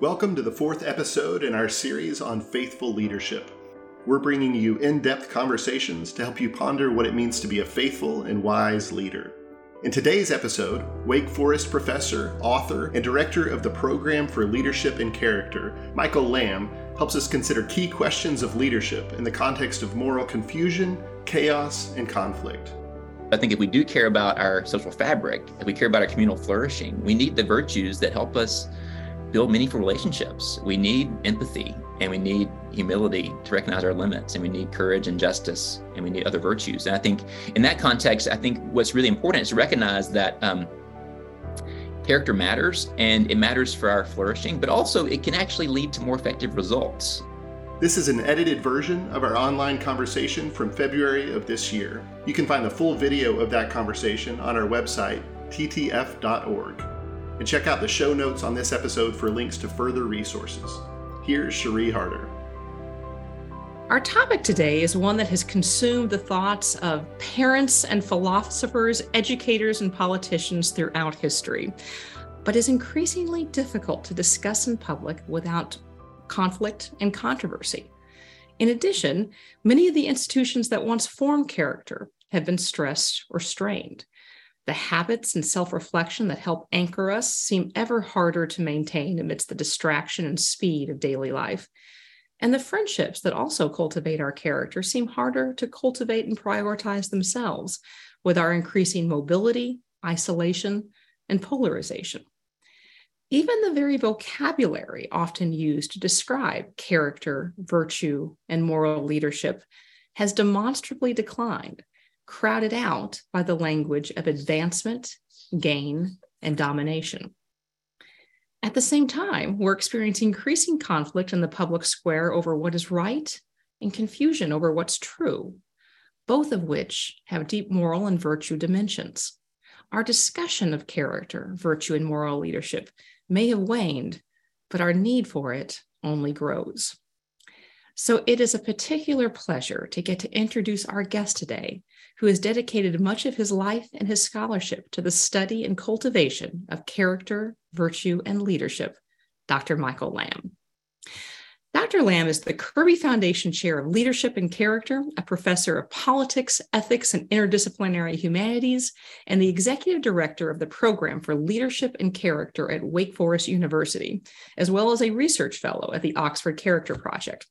Welcome to the fourth episode in our series on faithful leadership. We're bringing you in depth conversations to help you ponder what it means to be a faithful and wise leader. In today's episode, Wake Forest professor, author, and director of the Program for Leadership and Character, Michael Lamb, helps us consider key questions of leadership in the context of moral confusion, chaos, and conflict. I think if we do care about our social fabric, if we care about our communal flourishing, we need the virtues that help us build meaningful relationships. We need empathy and we need humility to recognize our limits and we need courage and justice and we need other virtues. And I think in that context, I think what's really important is to recognize that um, character matters and it matters for our flourishing, but also it can actually lead to more effective results. This is an edited version of our online conversation from February of this year. You can find the full video of that conversation on our website, ttf.org and check out the show notes on this episode for links to further resources. Here's Cherie Harder. Our topic today is one that has consumed the thoughts of parents and philosophers, educators, and politicians throughout history, but is increasingly difficult to discuss in public without conflict and controversy. In addition, many of the institutions that once formed character have been stressed or strained. The habits and self reflection that help anchor us seem ever harder to maintain amidst the distraction and speed of daily life. And the friendships that also cultivate our character seem harder to cultivate and prioritize themselves with our increasing mobility, isolation, and polarization. Even the very vocabulary often used to describe character, virtue, and moral leadership has demonstrably declined crowded out by the language of advancement, gain, and domination. At the same time, we're experiencing increasing conflict in the public square over what is right and confusion over what's true, both of which have deep moral and virtue dimensions. Our discussion of character, virtue, and moral leadership may have waned, but our need for it only grows. So it is a particular pleasure to get to introduce our guest today, who has dedicated much of his life and his scholarship to the study and cultivation of character, virtue, and leadership, Dr. Michael Lamb. Dr. Lamb is the Kirby Foundation Chair of Leadership and Character, a professor of politics, ethics, and interdisciplinary humanities, and the executive director of the Program for Leadership and Character at Wake Forest University, as well as a research fellow at the Oxford Character Project.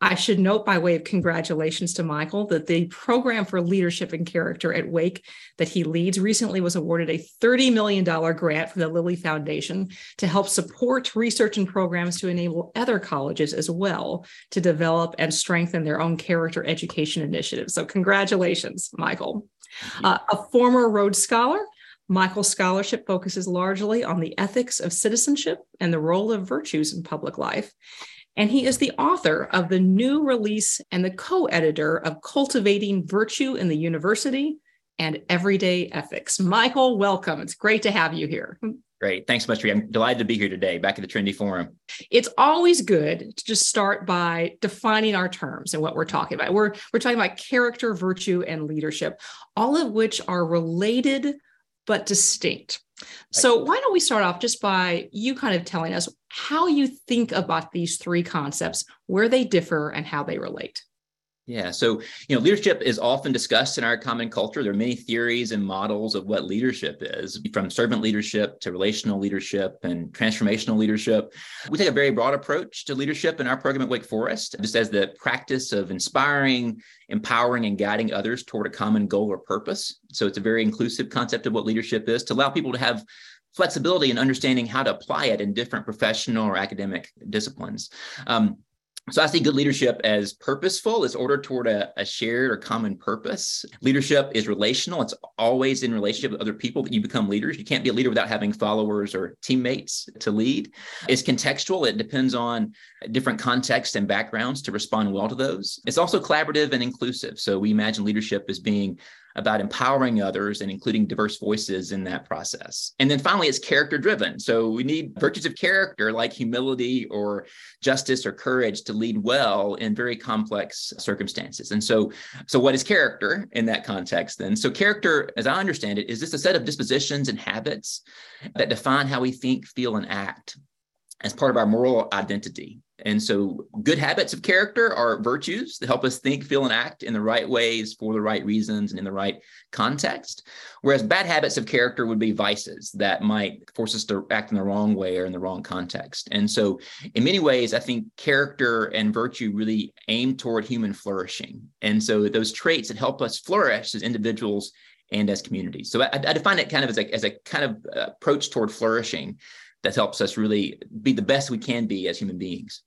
I should note, by way of congratulations to Michael, that the program for leadership and character at Wake that he leads recently was awarded a $30 million grant from the Lilly Foundation to help support research and programs to enable other colleges as well to develop and strengthen their own character education initiatives. So, congratulations, Michael. Uh, a former Rhodes Scholar, Michael's scholarship focuses largely on the ethics of citizenship and the role of virtues in public life. And he is the author of the new release and the co editor of Cultivating Virtue in the University and Everyday Ethics. Michael, welcome. It's great to have you here. Great. Thanks so much, I'm delighted to be here today back at the Trinity Forum. It's always good to just start by defining our terms and what we're talking about. We're, we're talking about character, virtue, and leadership, all of which are related but distinct. So, why don't we start off just by you kind of telling us how you think about these three concepts, where they differ, and how they relate? Yeah. So, you know, leadership is often discussed in our common culture. There are many theories and models of what leadership is, from servant leadership to relational leadership and transformational leadership. We take a very broad approach to leadership in our program at Wake Forest, just as the practice of inspiring, empowering, and guiding others toward a common goal or purpose. So, it's a very inclusive concept of what leadership is to allow people to have flexibility in understanding how to apply it in different professional or academic disciplines. Um, so I see good leadership as purposeful, it's ordered toward a, a, shared or common purpose. Leadership is relational. It's always in relationship with other people that you become leaders. You can't be a leader without having followers or teammates to lead. It's contextual. It depends on different contexts and backgrounds to respond well to those. It's also collaborative and inclusive. So we imagine leadership as being about empowering others and including diverse voices in that process. And then finally, it's character driven. So we need virtues of character like humility or justice or courage to lead well in very complex circumstances. And so, so what is character in that context then? So character, as I understand it, is just a set of dispositions and habits that define how we think, feel, and act as part of our moral identity. And so, good habits of character are virtues that help us think, feel, and act in the right ways for the right reasons and in the right context. Whereas bad habits of character would be vices that might force us to act in the wrong way or in the wrong context. And so, in many ways, I think character and virtue really aim toward human flourishing. And so, those traits that help us flourish as individuals and as communities. So, I, I define it kind of as a, as a kind of uh, approach toward flourishing that helps us really be the best we can be as human beings.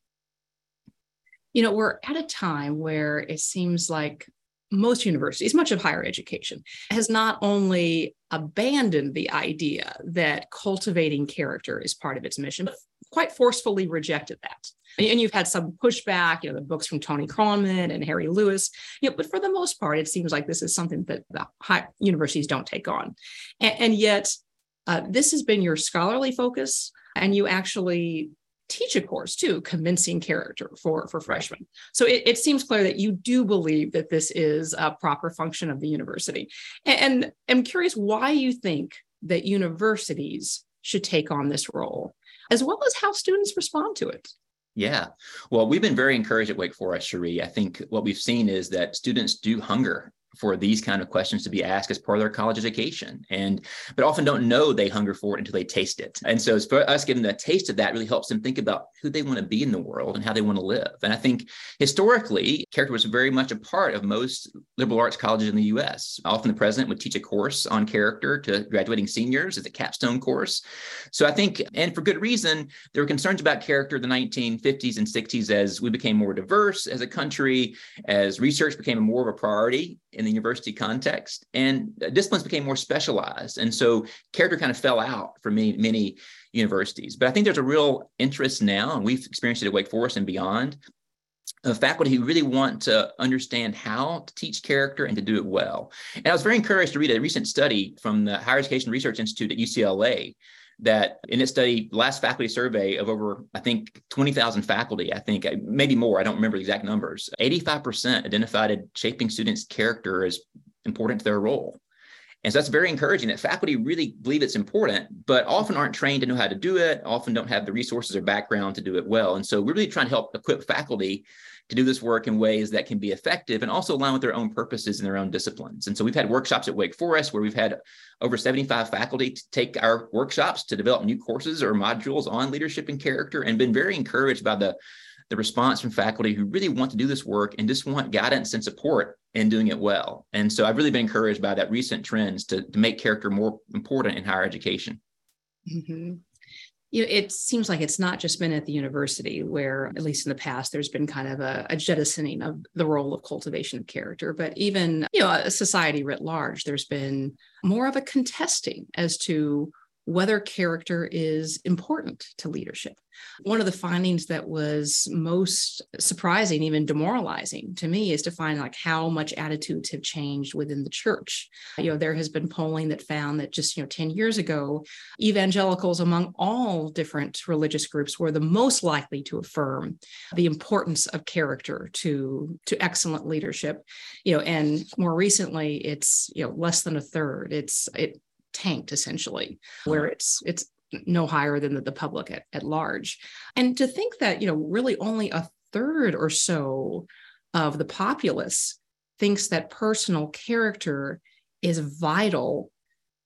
You know, we're at a time where it seems like most universities, much of higher education, has not only abandoned the idea that cultivating character is part of its mission, but quite forcefully rejected that. And you've had some pushback, you know, the books from Tony Kronman and Harry Lewis, you know, but for the most part, it seems like this is something that the high universities don't take on. And, and yet, uh, this has been your scholarly focus, and you actually teach a course too, convincing character for, for freshmen. So it, it seems clear that you do believe that this is a proper function of the university. And, and I'm curious why you think that universities should take on this role, as well as how students respond to it. Yeah. Well, we've been very encouraged at Wake Forest, Cherie. I think what we've seen is that students do hunger for these kind of questions to be asked as part of their college education. And but often don't know they hunger for it until they taste it. And so for us giving them a taste of that really helps them think about who they want to be in the world and how they want to live. And i think historically character was very much a part of most liberal arts colleges in the us often the president would teach a course on character to graduating seniors as a capstone course. So i think and for good reason there were concerns about character in the 1950s and 60s as we became more diverse as a country as research became more of a priority in the university context and uh, disciplines became more specialized and so character kind of fell out for many many universities. But i think there's a real interest now and we've experienced it at wake forest and beyond of faculty who really want to understand how to teach character and to do it well. And i was very encouraged to read a recent study from the higher education research institute at ucla that in its study, last faculty survey of over, I think, 20,000 faculty, I think, uh, maybe more, I don't remember the exact numbers, 85% identified shaping students' character as important to their role. And so that's very encouraging that faculty really believe it's important, but often aren't trained to know how to do it, often don't have the resources or background to do it well. And so we're really trying to help equip faculty to do this work in ways that can be effective and also align with their own purposes and their own disciplines. And so we've had workshops at Wake Forest where we've had over 75 faculty take our workshops to develop new courses or modules on leadership and character and been very encouraged by the the response from faculty who really want to do this work and just want guidance and support in doing it well. And so I've really been encouraged by that recent trends to, to make character more important in higher education. Mm-hmm you know, it seems like it's not just been at the university where, at least in the past, there's been kind of a, a, jettisoning of the role of cultivation of character, but even, you know, a society writ large, there's been more of a contesting as to whether character is important to leadership. One of the findings that was most surprising, even demoralizing to me, is to find like how much attitudes have changed within the church. You know, there has been polling that found that just, you know, 10 years ago, evangelicals among all different religious groups were the most likely to affirm the importance of character to, to excellent leadership. You know, and more recently, it's, you know, less than a third. It's it tanked essentially, where it's it's no higher than the, the public at, at large. And to think that, you know, really only a third or so of the populace thinks that personal character is vital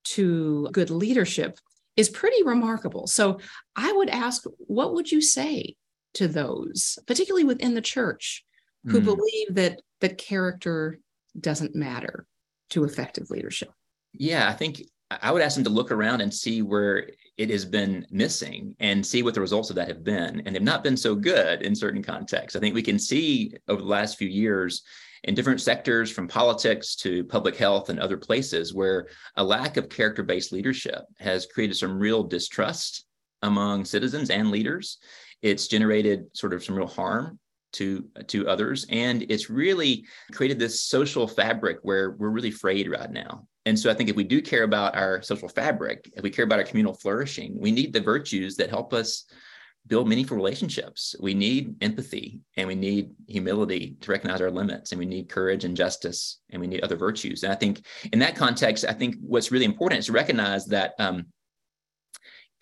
to good leadership is pretty remarkable. So I would ask, what would you say to those, particularly within the church, who mm. believe that that character doesn't matter to effective leadership? Yeah, I think I would ask them to look around and see where it has been missing and see what the results of that have been. And they've not been so good in certain contexts. I think we can see over the last few years in different sectors from politics to public health and other places where a lack of character based leadership has created some real distrust among citizens and leaders. It's generated sort of some real harm to to others and it's really created this social fabric where we're really frayed right now and so I think if we do care about our social fabric, if we care about our communal flourishing, we need the virtues that help us build meaningful relationships. We need empathy and we need humility to recognize our limits, and we need courage and justice, and we need other virtues. And I think in that context, I think what's really important is to recognize that um,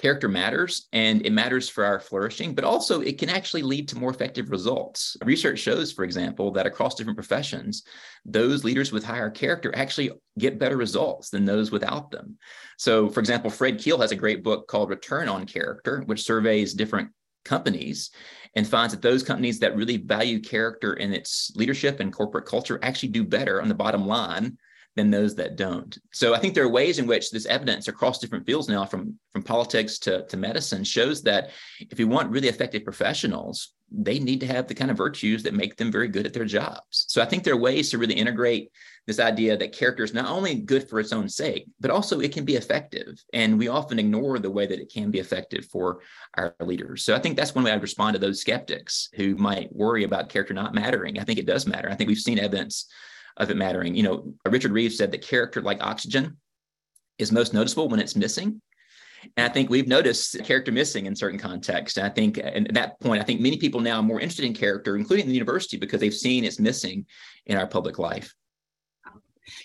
character matters and it matters for our flourishing, but also it can actually lead to more effective results. Research shows, for example, that across different professions, those leaders with higher character actually get better results than those without them. So, for example, Fred Kiel has a great book called Return on Character, which surveys different companies and finds that those companies that really value character in its leadership and corporate culture actually do better on the bottom line than those that don't. So I think there are ways in which this evidence across different fields now, from, from politics to, to medicine, shows that if you want really effective professionals, they need to have the kind of virtues that make them very good at their jobs. So I think there are ways to really integrate this idea that character is not only good for its own sake, but also it can be effective. And we often ignore the way that it can be effective for our leaders. So I think that's one way I'd respond to those skeptics who might worry about character not mattering. I think it does matter. I think we've seen evidence of it mattering. You know, Richard Reeves said that character, like oxygen, is most noticeable when it's missing. And I think we've noticed character missing in certain contexts. And I think at that point, I think many people now are more interested in character, including in the university, because they've seen it's missing in our public life.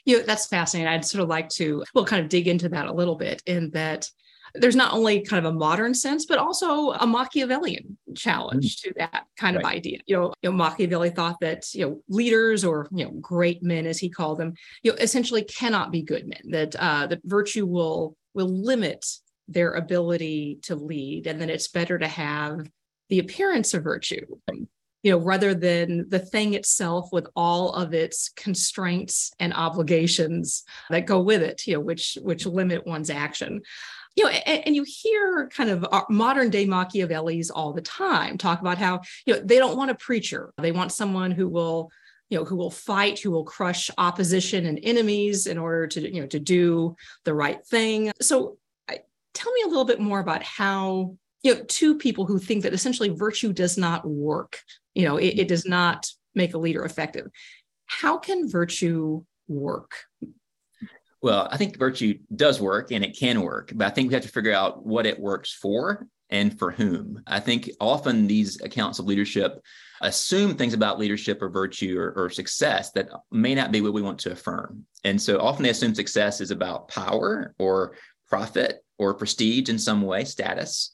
You know, that's fascinating. I'd sort of like to, well, kind of dig into that a little bit in that there's not only kind of a modern sense, but also a Machiavellian challenge mm-hmm. to that kind right. of idea. You know, you know, Machiavelli thought that you know leaders or you know great men, as he called them, you know, essentially cannot be good men. That uh, that virtue will will limit their ability to lead, and then it's better to have the appearance of virtue you know, rather than the thing itself with all of its constraints and obligations that go with it, you know, which which limit one's action you know, and, and, you hear kind of uh, modern day Machiavellis all the time talk about how, you know, they don't want a preacher. They want someone who will, you know, who will fight, who will crush opposition and enemies in order to, you know, to do the right thing. So tell me a little bit more about how, you know, two people who think that essentially virtue does not work, you know, it, it does not make a leader effective. How can virtue work? Well, I think virtue does work and it can work, but I think we have to figure out what it works for and for whom. I think often these accounts of leadership assume things about leadership or virtue or, or, success that may not be what we want to affirm. And so often they assume success is about power or profit or prestige in some way, status.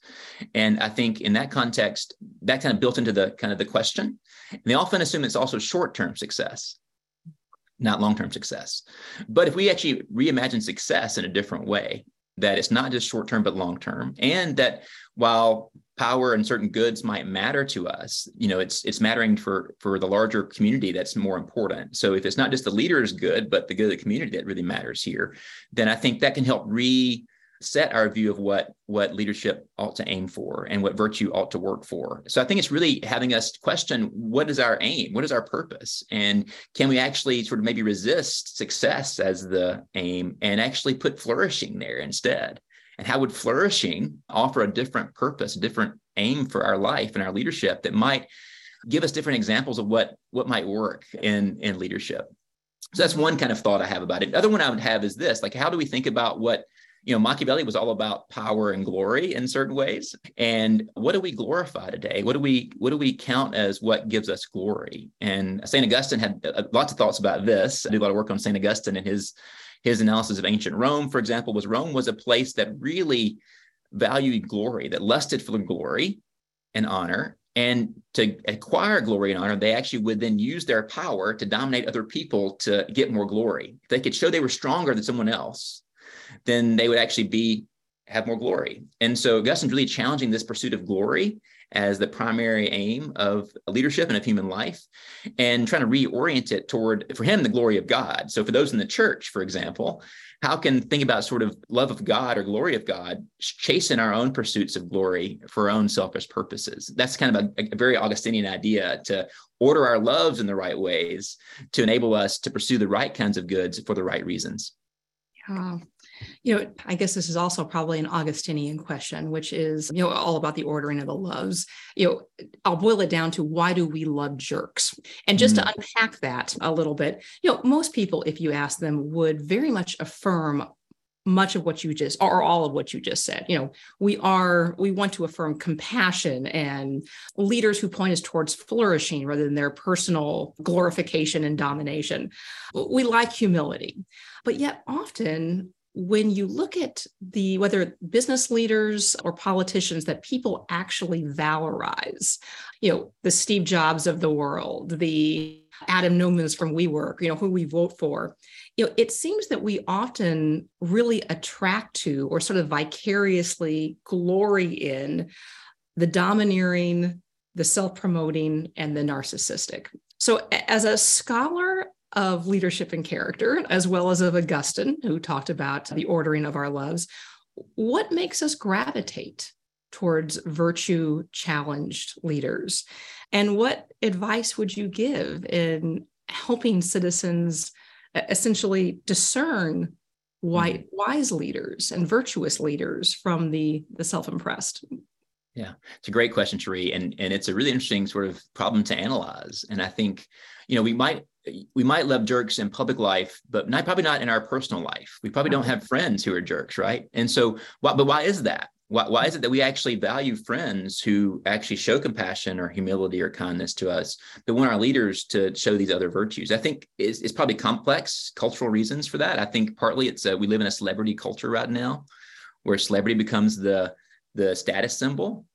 And I think in that context, that kind of built into the kind of the question. And they often assume it's also short-term success not long term success. But if we actually reimagine success in a different way, that it's not just short term, but long term, and that while power and certain goods might matter to us you know it's it's mattering for for the larger community that's more important so if it's not just the leader's good but the good of the community that really matters here then i think that can help re set our view of what what leadership ought to aim for and what virtue ought to work for. So i think it's really having us question what is our aim? What is our purpose? And can we actually sort of maybe resist success as the aim and actually put flourishing there instead? And how would flourishing offer a different purpose a different aim for our life and our leadership that might give us different examples of what what might work in in leadership? So that's one kind of thought I have about it. The other one I would have is this: like, how do we think about what you know, Machiavelli was all about power and glory in certain ways. And what do we glorify today? What do we what do we count as what gives us glory? And Saint Augustine had uh, lots of thoughts about this. I do a lot of work on Saint Augustine and his his analysis of ancient Rome, for example, was Rome was a place that really valued glory, that lusted for glory and honor. And to acquire glory and honor, they actually would then use their power to dominate other people to get more glory. They could show they were stronger than someone else, then they would actually be have more glory. And so Augustine's really challenging this pursuit of glory as the primary aim of leadership and of human life and trying to reorient it toward for him the glory of god. So for those in the church for example how can think about sort of love of god or glory of god chasing our own pursuits of glory for our own selfish purposes? That's kind of a, a very augustinian idea to order our loves in the right ways to enable us to pursue the right kinds of goods for the right reasons. Yeah you know, I guess this is also probably an Augustinian question, which is, you know, all about the ordering of the loves. You know, I'll boil it down to why do we love jerks? And just mm. to unpack that a little bit, you know, most people, if you ask them, would very much affirm much of what you just or all of what you just said you know we are we want to affirm compassion and leaders who point us towards flourishing rather than their personal glorification and domination we like humility but yet often when you look at the whether business leaders or politicians that people actually valorize, you know, the Steve Jobs of the world, the Adam Neumann's from WeWork, you know, who we vote for, you know, it seems that we often really attract to or sort of vicariously glory in the domineering, the self-promoting, and the narcissistic. So as a scholar of leadership and character, as well as of Augustine, who talked about the ordering of our loves. What makes us gravitate towards virtue challenged leaders? And what advice would you give in helping citizens essentially discern wise, mm-hmm. wise leaders and virtuous leaders from the, the self impressed? Yeah, it's a great question, Cherie, and and it's a really interesting sort of problem to analyze. And I think, you know, we might we might love jerks in public life, but not probably not in our personal life. We probably don't have friends who are jerks, right? And so, why, but why is that? Why, why is it that we actually value friends who actually show compassion or humility or kindness to us, but want our leaders to show these other virtues? I think it's, it's probably complex cultural reasons for that. I think partly it's a, we live in a celebrity culture right now, where celebrity becomes the the status symbol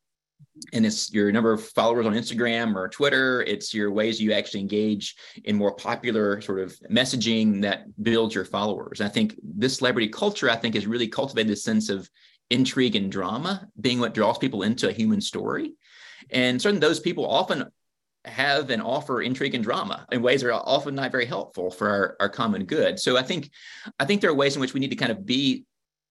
and it's your number of followers on Instagram or Twitter. It's your ways you actually engage in more popular sort of messaging that builds your followers. I think this celebrity culture, I think, has really cultivated this sense of intrigue and drama being what draws people into a human story. And certainly those people often have and offer intrigue and drama in ways that are often not very helpful for our, our common good. So I think I think there are ways in which we need to kind of be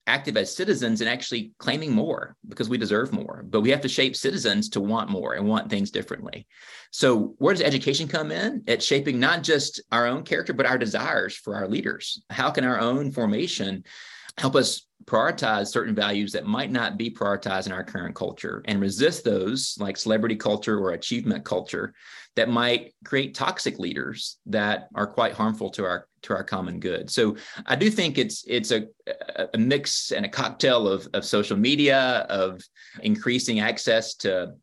active as citizens and actually claiming more because we deserve more. But we have to shape citizens to want more and want things differently. So, where does education come in? It's shaping not just our own character, but our desires for our leaders. How can our own formation help us prioritize certain values that might not be prioritized in our current culture and resist those like celebrity culture or achievement culture that might create toxic leaders that are quite harmful to our to our common good. So I do think it's it's a, a mix and a cocktail of, of social media, of increasing access to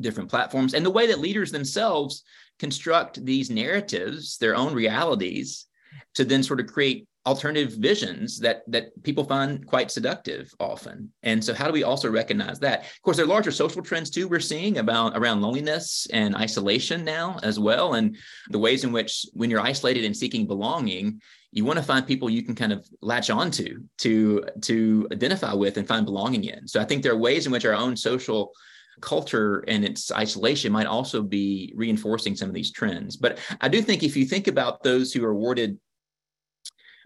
different platforms, and the way that leaders themselves construct these narratives, their own realities, to then sort of create alternative visions that that people find quite seductive often. And so how do we also recognize that? Of course there are larger social trends too we're seeing about around loneliness and isolation now as well and the ways in which when you're isolated and seeking belonging you want to find people you can kind of latch onto to to identify with and find belonging in. So i think there are ways in which our own social culture and its isolation might also be reinforcing some of these trends. But I do think if you think about those who are awarded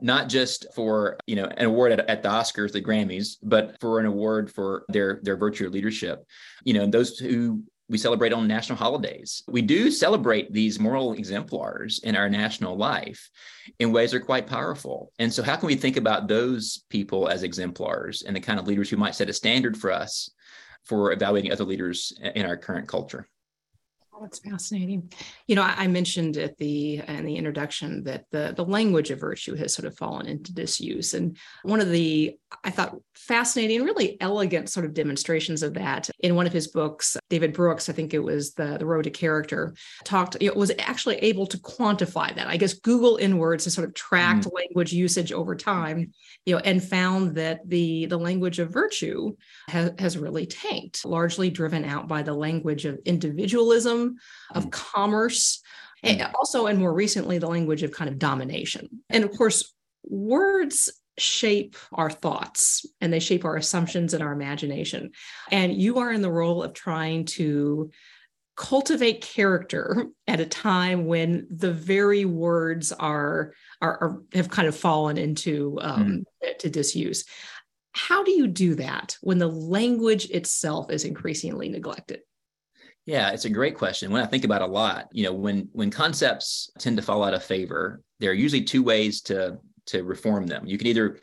not just for you know an award at, at, the Oscars, the Grammys, but for an award for their their virtue of leadership. You know, those who we celebrate on national holidays. We do celebrate these moral exemplars in our national life in ways that are quite powerful. And so, how can we think about those people as exemplars and the kind of leaders who might set a standard for us for evaluating other leaders in our current culture? That's fascinating. You know, I, I, mentioned at the in the introduction that the the language of virtue has sort of fallen into disuse, and one of the I thought fascinating, really elegant sort of demonstrations of that in one of his books, David Brooks, I think it was the the Road to Character, talked. It was actually able to quantify that. I guess Google in words has sort of tracked mm. language usage over time, you know, and found that the the language of virtue has, has really tanked, largely driven out by the language of individualism of mm. commerce, and mm. also, and more recently, the language of kind of domination. And of course, words shape our thoughts and they shape our assumptions and our imagination. And you are in the role of trying to cultivate character at a time when the very words are are, are have kind of fallen into um, mm. to disuse. How do you do that when the language itself is increasingly neglected? Yeah, it's a great question. When I think about a lot, you know, when when concepts tend to fall out of favor, there are usually two ways to to reform them. You can either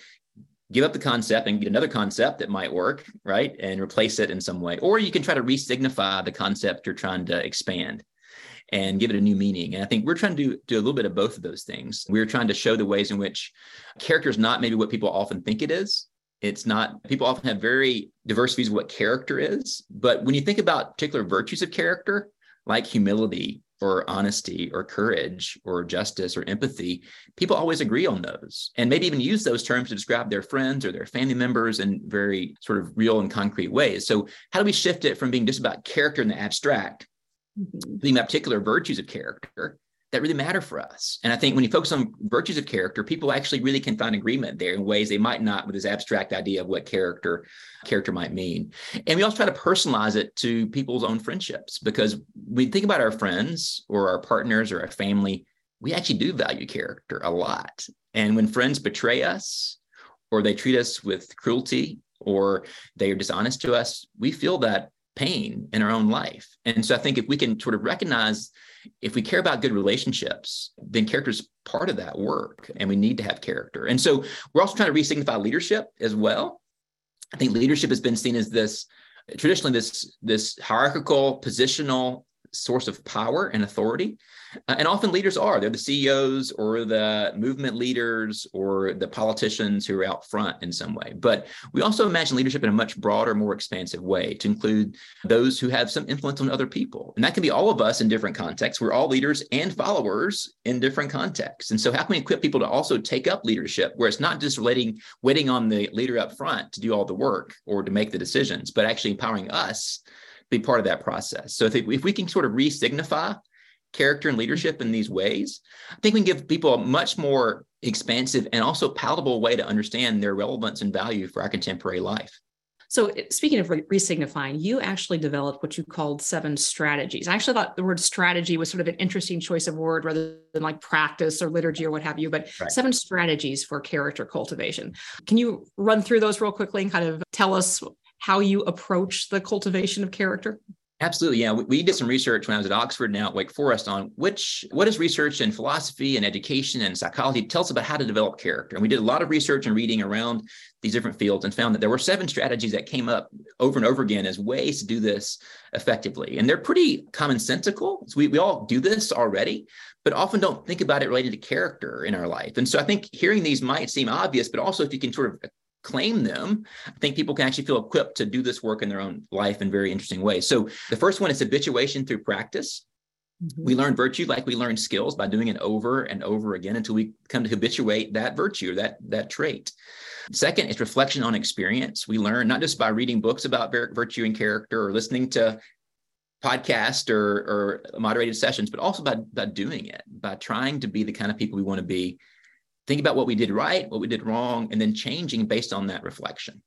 give up the concept and get another concept that might work, right? And replace it in some way. Or you can try to re-signify the concept you're trying to expand and give it a new meaning. And I think we're trying to do, do a little bit of both of those things. We're trying to show the ways in which character is not maybe what people often think it is, it's not, people often have very diverse views of what character is. But when you think about particular virtues of character, like humility or honesty or courage or justice or empathy, people always agree on those and maybe even use those terms to describe their friends or their family members in very sort of real and concrete ways. So, how do we shift it from being just about character in the abstract, mm-hmm. being about particular virtues of character? That really matter for us. And I think when you focus on virtues of character, people actually really can find agreement there in ways they might not with this abstract idea of what character character might mean. And we also try to personalize it to people's own friendships because we think about our friends or our partners or our family, we actually do value character a lot. And when friends betray us or they treat us with cruelty or they are dishonest to us, we feel that pain in our own life. And so I think if we can sort of recognize if we care about good relationships, then character is part of that work and we need to have character. And so we're also trying to re-signify leadership as well. I think leadership has been seen as this traditionally this this hierarchical positional source of power and authority. Uh, and often leaders are. They're the CEOs or the movement leaders or the politicians who are out front in some way. But we also imagine leadership in a much broader, more expansive way to include those who have some influence on other people. And that can be all of us in different contexts. We're all leaders and followers in different contexts. And so, how can we equip people to also take up leadership where it's not just relating, waiting on the leader up front to do all the work or to make the decisions, but actually empowering us be part of that process. So if, if we can sort of re-signify character and leadership in these ways, I think we can give people a much more expansive and also palatable way to understand their relevance and value for our contemporary life. So, eh, speaking of re- signifying you actually developed what you called seven strategies. I actually thought the word strategy was sort of an interesting choice of word rather than like practice or liturgy or what have you, but right. seven strategies for character cultivation. Can you run through those real quickly and kind of tell us how you approach the cultivation of character? Absolutely. Yeah. We, we, did some research when I was at Oxford now at Wake Forest on which, what is research in philosophy and education and psychology tell us about how to develop character. And we did a lot of research and reading around these different fields and found that there were seven strategies that came up over and over again as ways to do this effectively. And they're pretty commonsensical. So we, we all do this already, but often don't think about it related to character in our life. And so I think hearing these might seem obvious, but also if you can sort of claim them, I think people can actually feel equipped to do this work in their own life in very interesting ways. So the first one is habituation through practice. Mm-hmm. We learn virtue like we learn skills by doing it over and over again until we come to habituate that virtue or that, that trait. Second is reflection on experience. We learn not just by reading books about virtue and character or listening to podcasts or, or moderated sessions, but also by, by doing it, by trying to be the kind of people we want to be think about what we did right, what we did wrong, and then changing based on that reflection.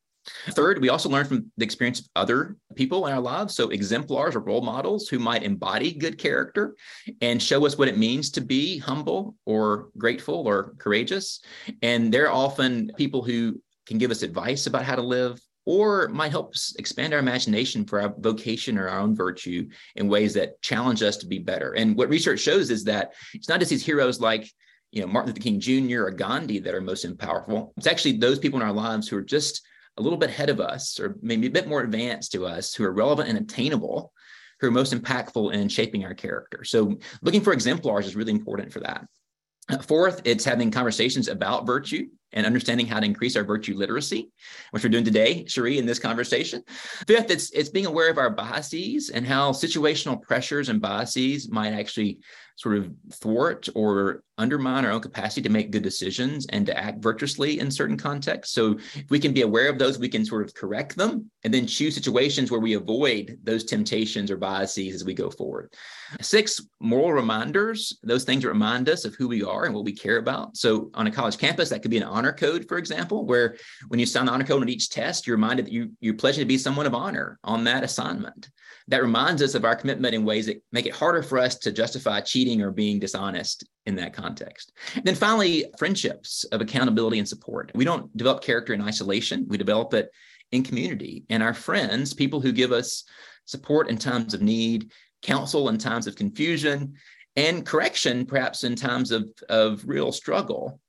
Third, we also learn from the experience of other people in our lives. So, exemplars or role models who might embody good character and show us what it means to be humble or grateful or courageous. And they're often people who can give us advice about how to live or might help expand our imagination for our vocation or our own virtue in ways that challenge us to be better. And what research shows is that it's not just these heroes like you know, Martin Luther King Jr. or Gandhi that are most powerful. It's actually those people in our lives who are just a little bit ahead of us or maybe a bit more advanced to us who are relevant and attainable who are most impactful in shaping our character. So looking for exemplars is really important for that. Uh, fourth, it's having conversations about virtue and understanding how to increase our virtue literacy, which we're doing today, Cherie, in this conversation. Fifth, it's it's being aware of our biases and how situational pressures and biases might actually sort of thwart or undermine our own capacity to make good decisions and to act virtuously in certain contexts. So if we can be aware of those, we can sort of correct them and then choose situations where we avoid those temptations or biases as we go forward. Six, moral reminders. Those things remind us of who we are and what we care about. So on a college campus, that could be an honor code, for example, where when you sign the honor code on each test, you're reminded that you, you're to be someone of honor on that assignment that reminds us of our commitment in ways that make it harder for us to justify cheating or being dishonest in that context. And then finally, friendships of accountability and support. We don't develop character in isolation, we develop it in community. And our friends, people who give us support in times of need, counsel in times of confusion, and correction, perhaps in times of, of real struggle,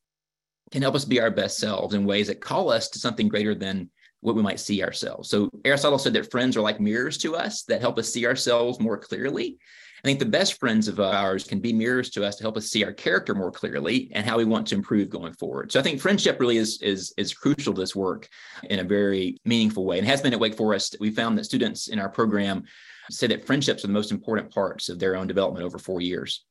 can help us be our best selves in ways that call us to something greater than what we might see ourselves. So Aristotle said that friends are like mirrors to us that help us see ourselves more clearly. I think the best friends of ours can be mirrors to us to help us see our character more clearly and how we want to improve going forward. So I think friendship really is is is crucial to this work in a very meaningful way and has been at Wake Forest. We found that students in our program say that friendships are the most important parts of their own development over four years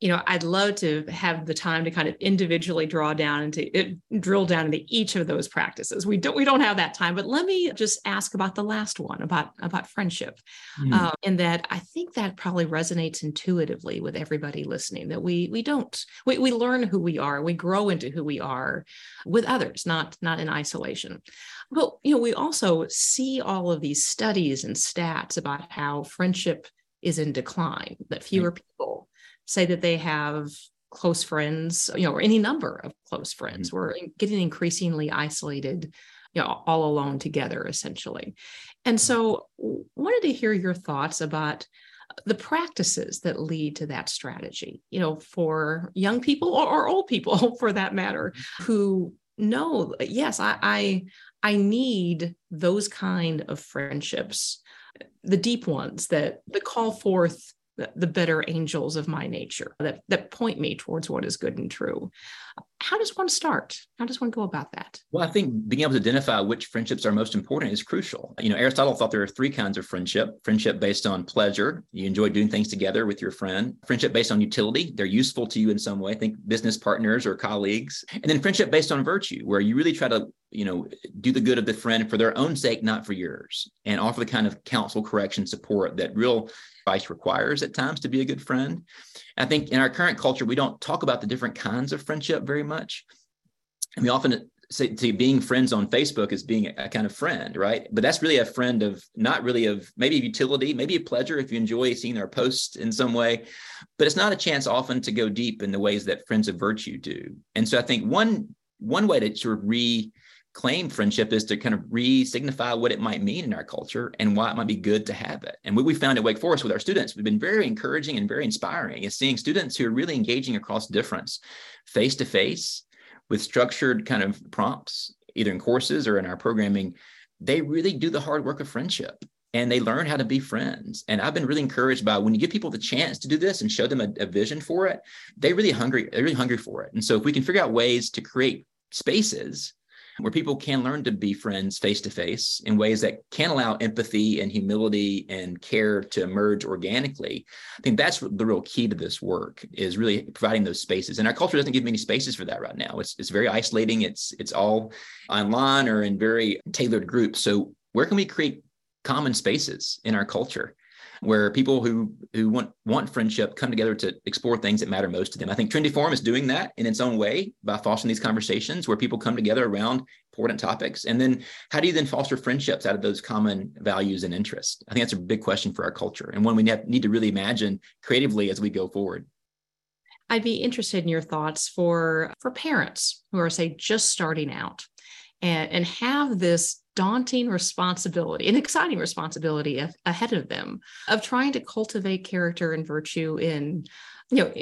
you know, I'd love to have the time to kind of individually draw down into it, drill down into each of those practices. We don't we don't have that time, but let me just ask about the last one about about friendship, mm. um, and that I think that probably resonates intuitively with everybody listening. That we we don't we we learn who we are, we grow into who we are with others, not not in isolation. But you know, we also see all of these studies and stats about how friendship is in decline. That fewer people say that they have close friends, you know, or any number of close friends. Mm-hmm. We're getting increasingly isolated, you know, all alone together essentially. And mm-hmm. so wanted to hear your thoughts about the practices that lead to that strategy, you know, for young people or, or old people for that matter, mm-hmm. who know, yes, I, I I need those kind of friendships, the deep ones that that call forth the, better angels of my nature that, that point me towards what is good and true. How does one start? How does one go about that? Well, I think being able to identify which friendships are most important is crucial. You know, Aristotle thought there are three kinds of friendship friendship based on pleasure, you enjoy doing things together with your friend, friendship based on utility, they're useful to you in some way, think business partners or colleagues, and then friendship based on virtue, where you really try to you know do the good of the friend for their own sake not for yours and offer the kind of counsel correction support that real requires at times to be a good friend. I think in our current culture, we don't talk about the different kinds of friendship very much. And we often say, to being friends on Facebook is being a kind of friend, right? But that's really a friend of not really of maybe utility, maybe a pleasure if you enjoy seeing our posts in some way, but it's not a chance often to go deep in the ways that friends of virtue do. And so I think one one way to sort of re claim friendship is to kind of re-signify what it might mean in our culture and why it might be good to have it. And what we found at Wake Forest with our students, we've been very encouraging and very inspiring is seeing students who are really engaging across difference, face to face, with structured kind of prompts, either in courses or in our programming. They really do the hard work of friendship and they learn how to be friends. And I've been really encouraged by when you give people the chance to do this and show them a, a vision for it, they really hungry, they're really hungry for it. And so if we can figure out ways to create spaces where people can learn to be friends face to face in ways that can allow empathy and humility and care to emerge organically. I think that's the real key to this work is really providing those spaces. And our culture doesn't give many spaces for that right now. It's it's very isolating. It's it's all online or in very tailored groups. So where can we create common spaces in our culture where people who who want want friendship come together to explore things that matter most to them. I think Trinity Forum is doing that in its own way by fostering these conversations where people come together around important topics. And then how do you then foster friendships out of those common values and interests? I think that's a big question for our culture and one we need to really imagine creatively as we go forward. I'd be interested in your thoughts for for parents who are say just starting out and, and have this daunting responsibility, an exciting responsibility ahead of them of trying to cultivate character and virtue in, you know,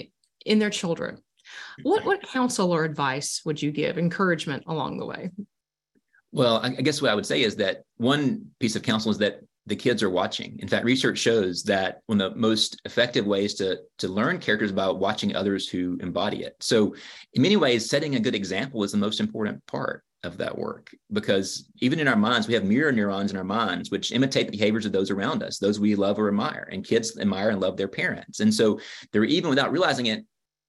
in their children. What what counsel or advice would you give, encouragement along the way? Well, I guess what I would say is that one piece of counsel is that the kids are watching. In fact, research shows that one of the most effective ways to, to learn characters about watching others who embody it. So, in many ways, setting a good example is the most important part of that work because even in our minds we have mirror neurons in our minds which imitate the behaviors of those around us those we love or admire and kids admire and love their parents. And so they're even without realizing it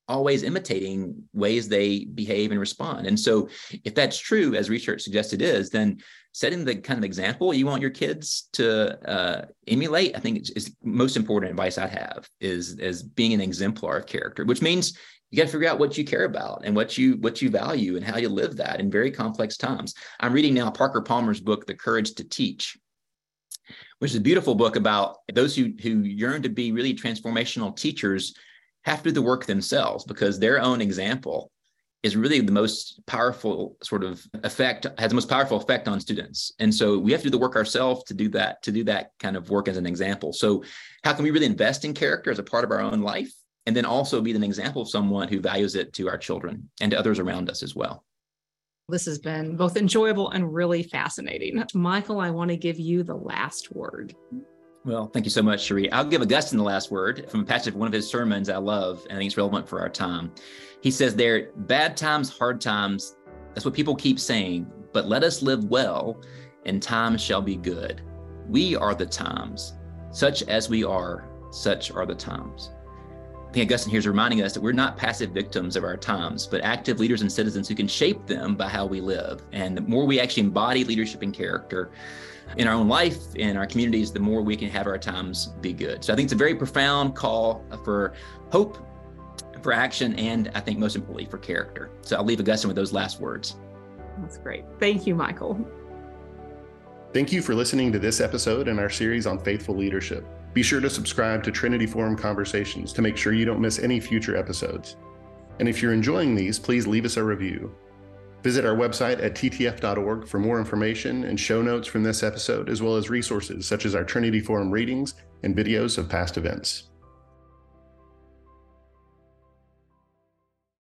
always imitating ways they behave and respond. And so if that's true as research suggests it is then setting the kind of example you want your kids to uh, emulate i think is most important advice i have is is being an exemplar of character which means you got to figure out what you care about and what you what you value and how you live that in very complex times. I'm reading now parker palmer's book the courage to teach which is a beautiful book about those who who yearn to be really transformational teachers have to do the work themselves because their own example is really the most powerful sort of effect has the most powerful effect on students. And so we have to do the work ourselves to do that to do that kind of work as an example. So how can we really invest in character as a part of our own life and then also be an example of someone who values it to our children and to others around us as well. This has been both enjoyable and really fascinating. Michael, I want to give you the last word. Well, thank you so much, Cherie. I'll give Augustine the last word from a passage of one of his sermons I love, and I think it's relevant for our time. He says there, bad times, hard times, that's what people keep saying, but let us live well, and times shall be good. We are the times Such as we are, such are the times. I think Augustine here is reminding us that we're not passive victims of our times, but active leaders and citizens who can shape them by how we live. And the more we actually embody leadership and character in our own life, in our communities, the more we can have our times be good. So I think it's a very profound call for hope, for action, and I think most importantly for character. So I'll leave Augustine with those last words. That's great. Thank you, Michael. Thank you for listening to this episode in our series on faithful leadership. Be sure to subscribe to Trinity Forum Conversations to make sure you don't miss any future episodes. And if you're enjoying these, please leave us a review. Visit our website at ttf.org for more information and show notes from this episode, as well as resources such as our Trinity Forum readings and videos of past events.